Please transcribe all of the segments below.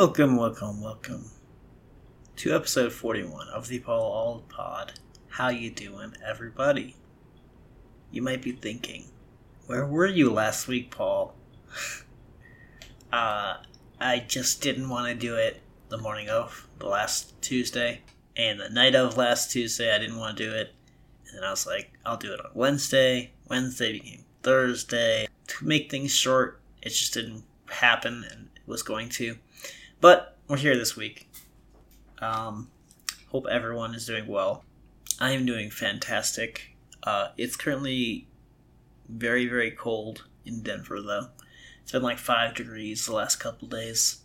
Welcome, welcome, welcome to episode 41 of the Paul Ald Pod. How you doing, everybody? You might be thinking, where were you last week, Paul? uh, I just didn't want to do it the morning of the last Tuesday, and the night of last Tuesday, I didn't want to do it. And then I was like, I'll do it on Wednesday. Wednesday became Thursday. To make things short, it just didn't happen, and was going to. But we're here this week. Um, hope everyone is doing well. I am doing fantastic. Uh, it's currently very, very cold in Denver, though. It's been like five degrees the last couple days,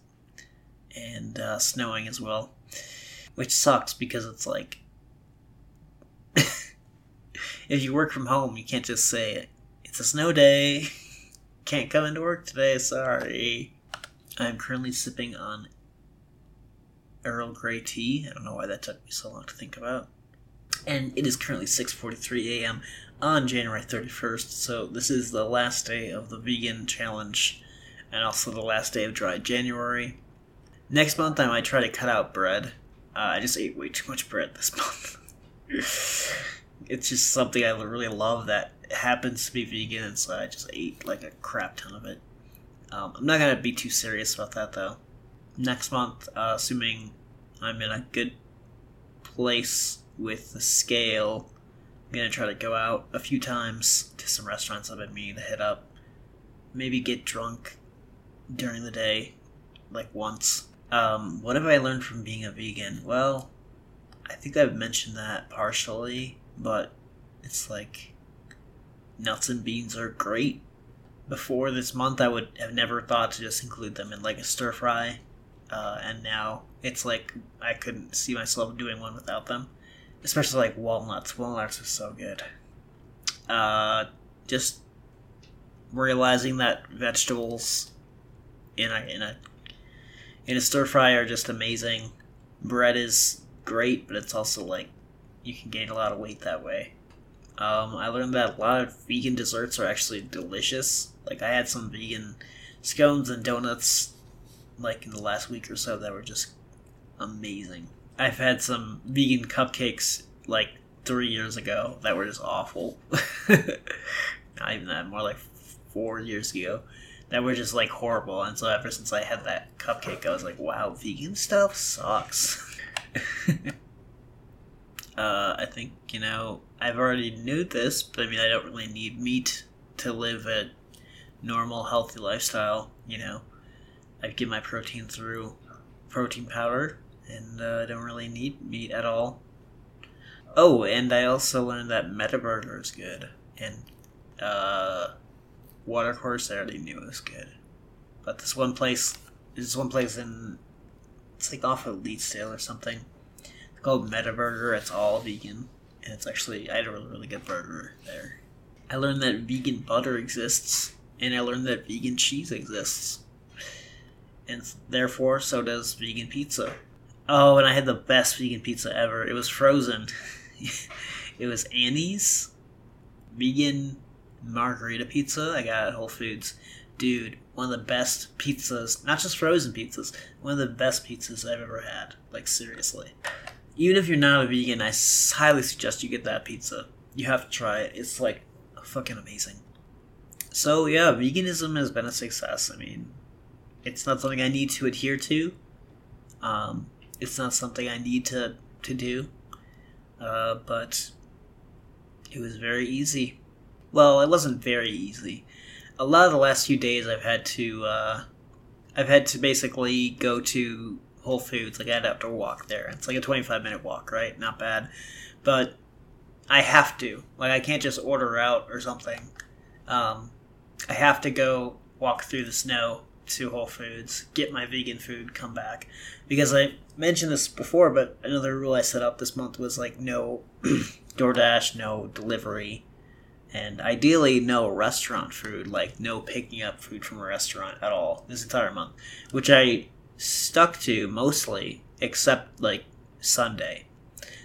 and uh, snowing as well, which sucks because it's like if you work from home, you can't just say it's a snow day. Can't come into work today. Sorry. I'm currently sipping on Earl Grey tea. I don't know why that took me so long to think about. And it is currently 6:43 a.m. on January 31st. So this is the last day of the vegan challenge and also the last day of dry January. Next month I might try to cut out bread. Uh, I just ate way too much bread this month. it's just something I really love that happens to be vegan, so I just ate like a crap ton of it. Um, I'm not gonna be too serious about that though. Next month, uh, assuming I'm in a good place with the scale, I'm gonna try to go out a few times to some restaurants I've been meaning to hit up. Maybe get drunk during the day, like once. Um, what have I learned from being a vegan? Well, I think I've mentioned that partially, but it's like nuts and beans are great. Before this month, I would have never thought to just include them in like a stir fry, uh, and now it's like I couldn't see myself doing one without them. Especially like walnuts. Walnuts are so good. Uh, just realizing that vegetables in a in a in a stir fry are just amazing. Bread is great, but it's also like you can gain a lot of weight that way. Um, I learned that a lot of vegan desserts are actually delicious. Like I had some vegan scones and donuts like in the last week or so that were just amazing. I've had some vegan cupcakes like three years ago that were just awful. Not even that, more like four years ago that were just like horrible. And so ever since I had that cupcake, I was like, wow, vegan stuff sucks. uh, I think, you know, I've already knew this, but I mean, I don't really need meat to live a normal, healthy lifestyle, you know. I get my protein through protein powder, and uh, I don't really need meat at all. Oh, and I also learned that Metaburger is good, and uh, Watercourse I already knew was good, but this one place, this one place in, it's like off of Leetsdale or something. It's called Metaburger. It's all vegan, and it's actually I had a really, really good burger there. I learned that vegan butter exists, and I learned that vegan cheese exists, and therefore so does vegan pizza. Oh, and I had the best vegan pizza ever. It was frozen. it was Annie's vegan margarita pizza I got at Whole Foods. Dude, one of the best pizzas, not just frozen pizzas, one of the best pizzas I've ever had. Like, seriously. Even if you're not a vegan, I highly suggest you get that pizza. You have to try it. It's like fucking amazing. So, yeah, veganism has been a success. I mean, it's not something I need to adhere to. Um, it's not something I need to, to do. Uh, but it was very easy. Well, it wasn't very easy. A lot of the last few days, I've had to, uh, I've had to basically go to Whole Foods. Like I had to have to walk there. It's like a twenty-five minute walk, right? Not bad, but I have to. Like I can't just order out or something. Um, I have to go walk through the snow to Whole Foods, get my vegan food, come back. Because I mentioned this before, but another rule I set up this month was like no DoorDash, no delivery, and ideally no restaurant food, like no picking up food from a restaurant at all this entire month, which I stuck to mostly, except like Sunday.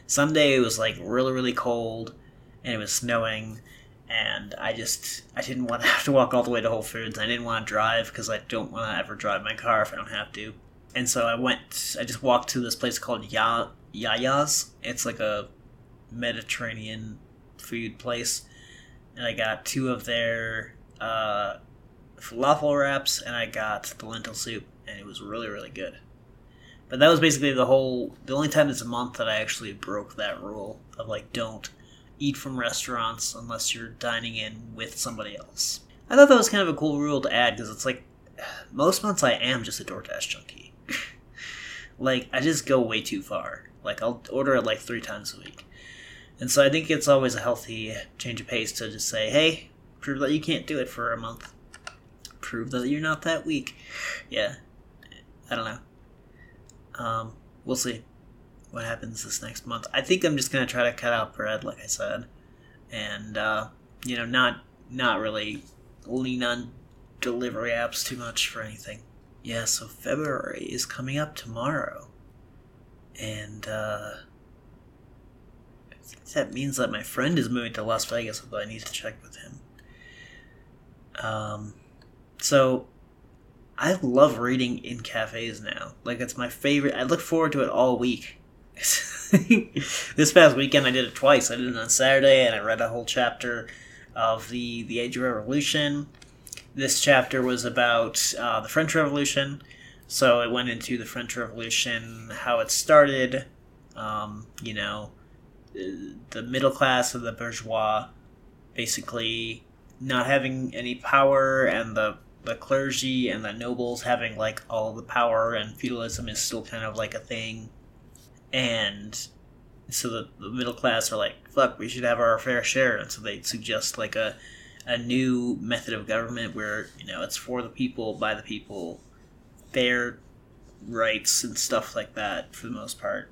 Sunday it was like really really cold, and it was snowing, and I just I didn't want to have to walk all the way to Whole Foods. I didn't want to drive because I don't want to ever drive my car if I don't have to. and so I went. I just walked to this place called ya- Yaya's. It's like a Mediterranean food place, and I got two of their uh, falafel wraps, and I got the lentil soup, and it was really really good. But that was basically the whole. The only time this month that I actually broke that rule of like don't eat from restaurants unless you're dining in with somebody else. I thought that was kind of a cool rule to add because it's like most months I am just a DoorDash junkie. like I just go way too far. Like I'll order it like three times a week, and so I think it's always a healthy change of pace to just say, "Hey, prove that you can't do it for a month. Prove that you're not that weak." Yeah, I don't know. Um, we'll see what happens this next month. I think I'm just gonna try to cut out bread, like I said, and uh, you know, not not really lean on delivery apps too much for anything. Yeah, so February is coming up tomorrow, and uh, I think that means that my friend is moving to Las Vegas, although I need to check with him. Um, so I love reading in cafes now. Like it's my favorite. I look forward to it all week. this past weekend I did it twice. I did it on Saturday and I read a whole chapter of the the Age of Revolution. This chapter was about uh, the French Revolution, so it went into the French Revolution, how it started, um, you know, the middle class of the bourgeois, basically not having any power, and the the clergy and the nobles having like all the power, and feudalism is still kind of like a thing, and so the, the middle class are like, "Fuck, we should have our fair share," and so they suggest like a a new method of government where you know it's for the people by the people, fair rights and stuff like that for the most part.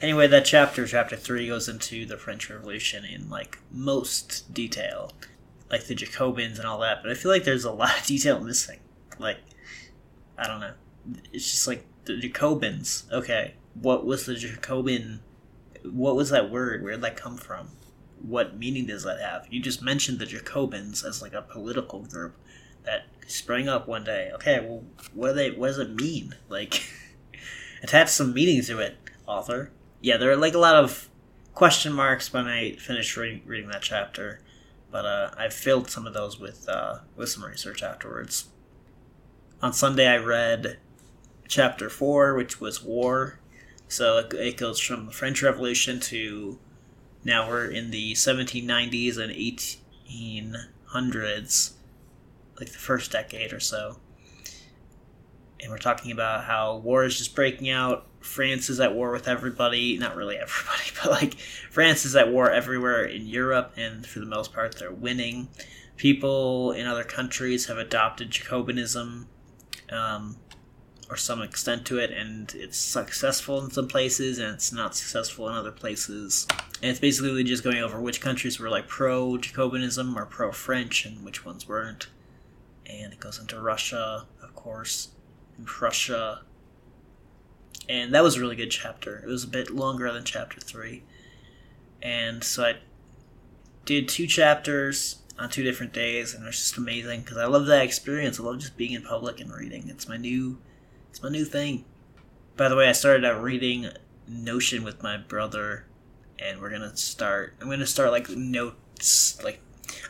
Anyway, that chapter, chapter three, goes into the French Revolution in like most detail, like the Jacobins and all that. But I feel like there's a lot of detail missing. Like, I don't know. It's just like the Jacobins. Okay, what was the Jacobin? What was that word? Where did that come from? What meaning does that have? You just mentioned the Jacobins as like a political group that sprang up one day. Okay, well, what they? What does it mean? Like, attach some meaning to it, author. Yeah, there are like a lot of question marks when I finished reading, reading that chapter, but uh, I filled some of those with uh, with some research afterwards. On Sunday, I read chapter four, which was war. So it, it goes from the French Revolution to now we're in the 1790s and 1800s, like the first decade or so. And we're talking about how war is just breaking out. France is at war with everybody. Not really everybody, but like France is at war everywhere in Europe, and for the most part, they're winning. People in other countries have adopted Jacobinism. Um, or some extent to it, and it's successful in some places and it's not successful in other places. And it's basically just going over which countries were like pro Jacobinism or pro French and which ones weren't. And it goes into Russia, of course, and Prussia. And that was a really good chapter. It was a bit longer than chapter three. And so I did two chapters on two different days, and it was just amazing because I love that experience. I love just being in public and reading. It's my new it's my new thing. By the way, I started out reading Notion with my brother, and we're gonna start. I'm gonna start like notes. Like,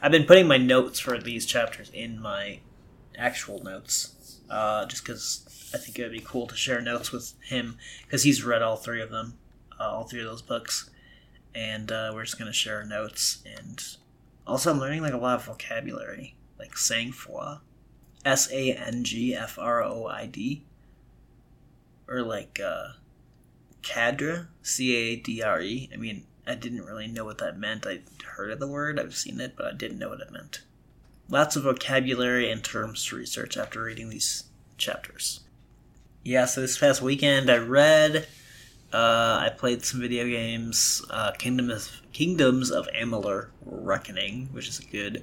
I've been putting my notes for these chapters in my actual notes, uh, just because I think it would be cool to share notes with him because he's read all three of them, uh, all three of those books, and uh, we're just gonna share notes. And also, I'm learning like a lot of vocabulary, like sang-froid, S A N G F R O I D or like uh, cadre, C A D R E. I mean, I didn't really know what that meant. I heard of the word, I've seen it, but I didn't know what it meant. Lots of vocabulary and terms to research after reading these chapters. Yeah, so this past weekend I read, uh, I played some video games, uh, Kingdom of, Kingdoms of Amalur Reckoning, which is a good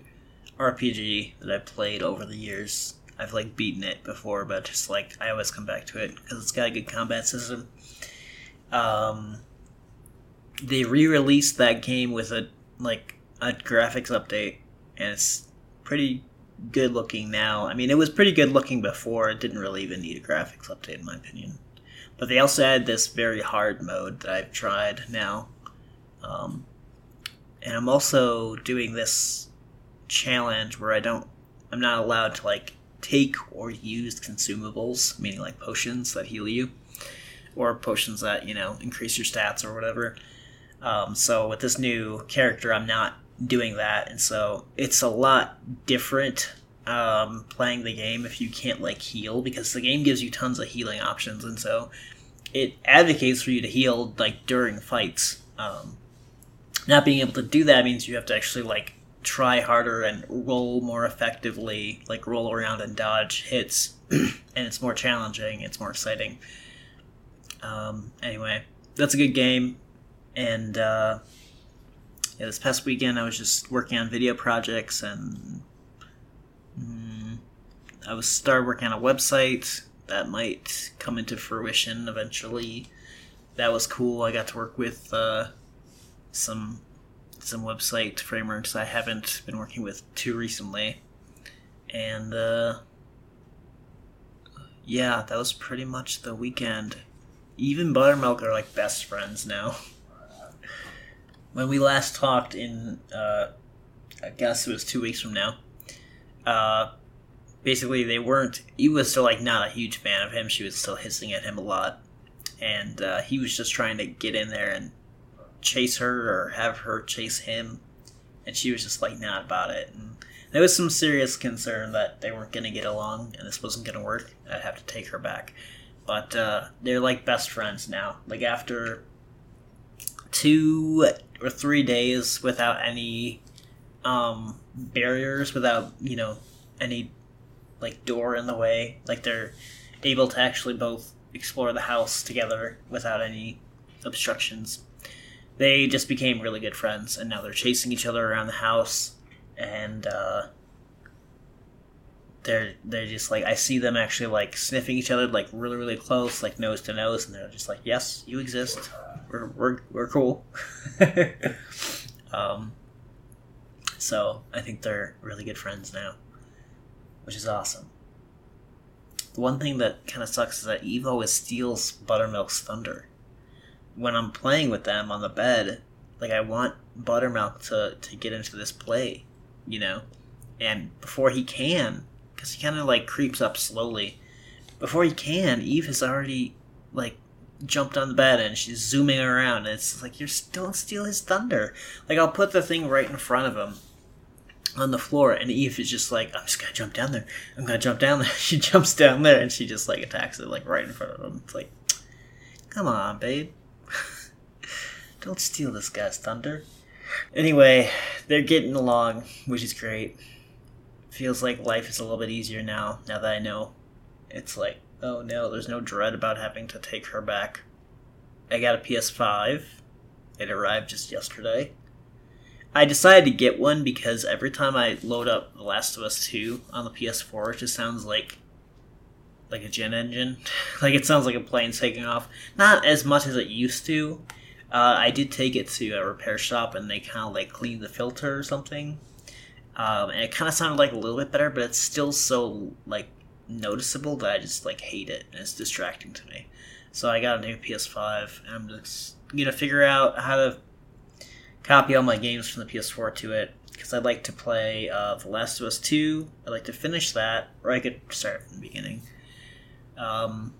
RPG that I played over the years. I've like beaten it before, but just like I always come back to it because it's got a good combat system. Um, they re-released that game with a like a graphics update, and it's pretty good looking now. I mean, it was pretty good looking before. It didn't really even need a graphics update, in my opinion. But they also had this very hard mode that I've tried now. Um, and I'm also doing this challenge where I don't, I'm not allowed to like take or use consumables, meaning like potions that heal you, or potions that, you know, increase your stats or whatever. Um, so with this new character, I'm not doing that. And so it's a lot different um, playing the game if you can't like heal because the game gives you tons of healing options, and so it advocates for you to heal like during fights. Um, not being able to do that means you have to actually like try harder and roll more effectively, like roll around and dodge hits, and it's more challenging. It's more exciting. Um, anyway, that's a good game, and uh, yeah, this past weekend I was just working on video projects and Mm, I was started working on a website that might come into fruition eventually. That was cool. I got to work with uh, some some website frameworks I haven't been working with too recently, and uh, yeah, that was pretty much the weekend. Eve and Buttermilk are like best friends now. when we last talked in, uh, I guess it was two weeks from now uh, basically they weren't. He was still like not a huge fan of him. She was still hissing at him a lot, and uh, he was just trying to get in there and chase her or have her chase him, and she was just like not about it. And there was some serious concern that they weren't going to get along and this wasn't going to work. I'd have to take her back, but uh, they're like best friends now. Like after two or three days without any um, barriers without you know any like door in the way. Like they're able to actually both explore the house together without any obstructions. They just became really good friends, and now they're chasing each other around the house, and uh, they're they're just like I see them actually like sniffing each other like really really close, like nose to nose, and they're just like, "Yes, you exist. We're we're we're cool." um, so I think they're really good friends now, which is awesome. The one thing that kind of sucks is that Eve always steals Buttermilk's thunder. When I'm playing with them on the bed, like I want Buttermilk to, to get into this play, you know? And before he can, because he kind of like creeps up slowly, before he can, Eve has already like jumped on the bed and she's zooming around. And it's like, you're don't steal his thunder. Like I'll put the thing right in front of him on the floor, and Eve is just like, I'm just gonna jump down there. I'm gonna jump down there. She jumps down there, and she just like attacks it like right in front of him. It's like, come on, babe, don't steal this guy's thunder. Anyway, they're getting along, which is great. Feels like life is a little bit easier now. Now that I know, it's like, oh no, there's no dread about having to take her back. I got a PS5. It arrived just yesterday. I decided to get one because every time I load up The Last of Us 2 on the PS4, it just sounds like like a gen engine. like it sounds like a plane taking off. Not as much as it used to. Uh, I did take it to a repair shop and they kind of like cleaned the filter or something. Um, and it kind of sounded like a little bit better, but it's still so like noticeable that I just like hate it and it's distracting to me. So I got a new PS5 and I'm just gonna figure out how to copy all my games from the PS4 to it because I'd like to play uh, The Last of Us 2. I'd like to finish that, or I could start from the beginning. Um,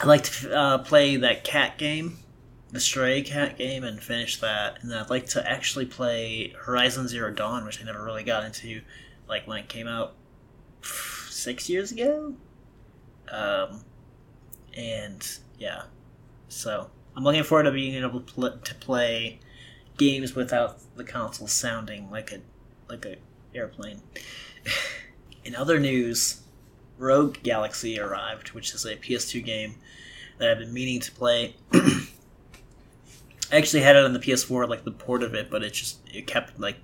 I'd like to uh, play that cat game, the Stray cat game, and finish that. And then I'd like to actually play Horizon Zero Dawn, which I never really got into, like when it came out six years ago. Um, and yeah, so I'm looking forward to being able to, to play games without the console sounding like a like a airplane. In other news, Rogue Galaxy arrived, which is a PS2 game that I've been meaning to play. I actually had it on the PS4, like the port of it, but it just it kept like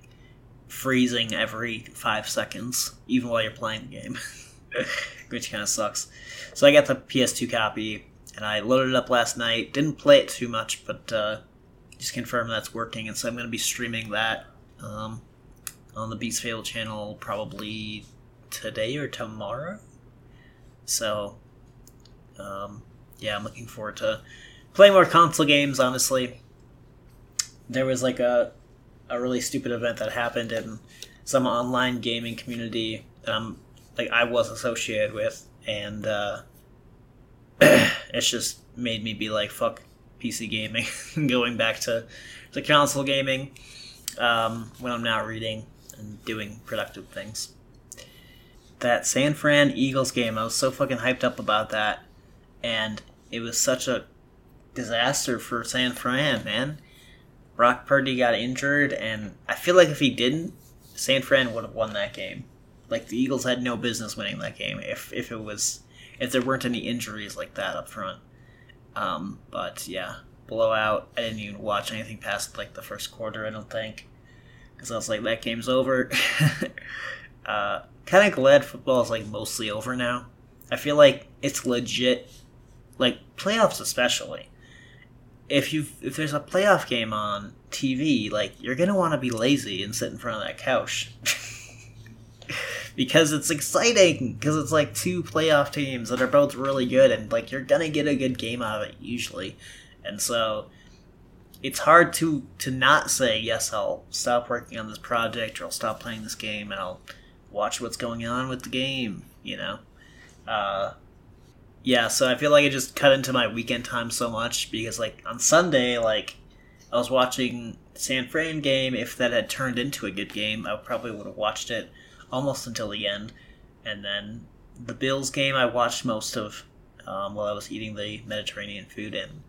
freezing every five seconds, even while you're playing the game, which kind of sucks. So I got the PS2 copy, and I loaded it up last night. Didn't play it too much, but uh, just confirm that's working, and so I'm going to be streaming that um, on the Beast Fable channel probably today or tomorrow. So, um, yeah, I'm looking forward to playing more console games. Honestly, there was like a a really stupid event that happened in some online gaming community that I'm like I was associated with, and uh, it's just made me be like, fuck PC gaming, going back to to console gaming um, when I'm not reading and doing productive things. That San Fran Eagles game, I was so fucking hyped up about that, and it was such a disaster for San Fran, man. Brock Purdy got injured, and I feel like if he didn't, San Fran would have won that game. Like the Eagles had no business winning that game if if it was if there weren't any injuries like that up front. Um, but yeah, blowout. I didn't even watch anything past like the first quarter. I don't think because I was like that game's over. uh, kind of glad football is like mostly over now. I feel like it's legit, like playoffs especially. If you if there's a playoff game on TV, like you're gonna want to be lazy and sit in front of that couch. because it's exciting! Because it's like two playoff teams that are both really good and like you're gonna get a good game out of it usually. And so it's hard to to not say yes i'll stop working on this project or i'll stop playing this game and i'll watch what's going on with the game you know? Uh yeah so i feel like it just cut into my weekend time so much because like on sunday like i was watching san fran game if that had turned into a good game i probably would have watched it almost until the end. And then the Bills game I watched most of um, while I was eating the Mediterranean food, and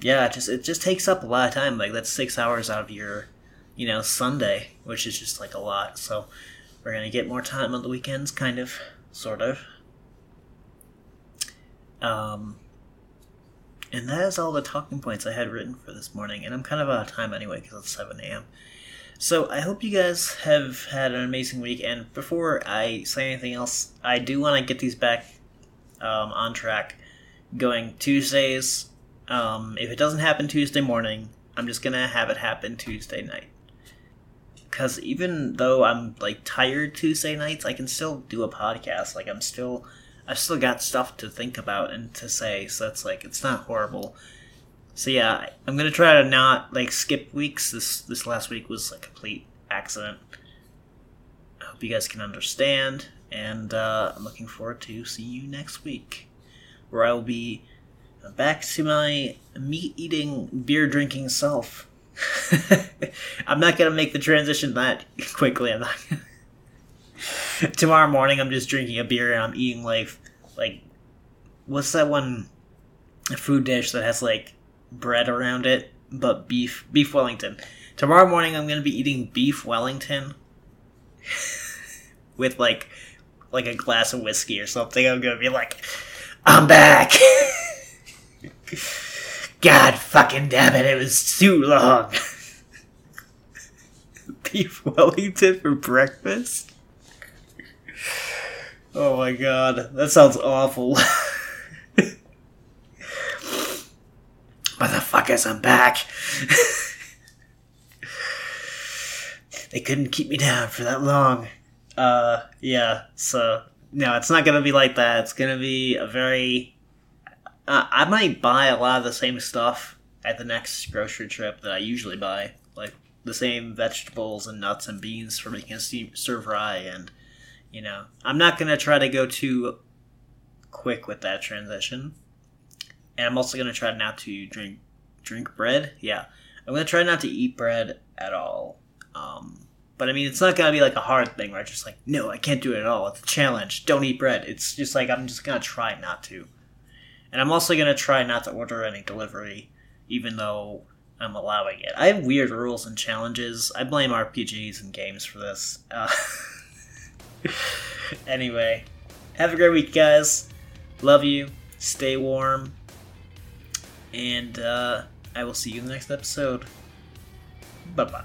yeah, it just it just takes up a lot of time. Like that's six hours out of your, you know, Sunday, which is just like a lot. So we're gonna get more time on the weekends, kind of, sort of. Um, and that is all the talking points I had written for this morning, and I'm kind of out of time anyway because it's seven a.m. So I hope you guys have had an amazing week. And before I say anything else, I do want to get these back um, on track. Going Tuesdays. Um, if it doesn't happen Tuesday morning, I'm just gonna have it happen Tuesday night. Because even though I'm like tired Tuesday nights, I can still do a podcast. Like I'm still, I've still got stuff to think about and to say. So it's like it's not horrible. So yeah, I'm gonna try to not like skip weeks. This this last week was a complete accident. I hope you guys can understand, and uh, I'm looking forward to see you next week, where I will be back to my meat eating, beer drinking self. I'm not gonna make the transition that quickly. I'm not. Tomorrow morning, I'm just drinking a beer and I'm eating like like what's that one food dish that has like bread around it, but beef beef Wellington. Tomorrow morning I'm gonna be eating beef Wellington with like like a glass of whiskey or something. I'm gonna be like, I'm back. God fucking damn it! It was too long. beef Wellington for breakfast. Oh my god, that sounds awful. Motherfuckers, I'm back. they couldn't keep me down for that long. Uh, yeah, so, no, it's not gonna be like that. It's gonna be a very. Uh, I might buy a lot of the same stuff at the next grocery trip that I usually buy. Like, the same vegetables and nuts and beans for making a stir fry, and, you know, I'm not gonna try to go too quick with that transition and I'm also gonna try not to drink drink bread. Yeah, I'm gonna try not to eat bread at all. Um, but I mean, it's not gonna be like a hard thing where I'm just like, no, I can't do it at all. It's a challenge. Don't eat bread. It's just like I'm just gonna try not to. And I'm also gonna try not to order any delivery, even though I'm allowing it. I have weird rules and challenges. I blame RPGs and games for this. Uh, anyway, have a great week, guys. Love you. Stay warm and uh, I will see you in the next episode. Bye bye.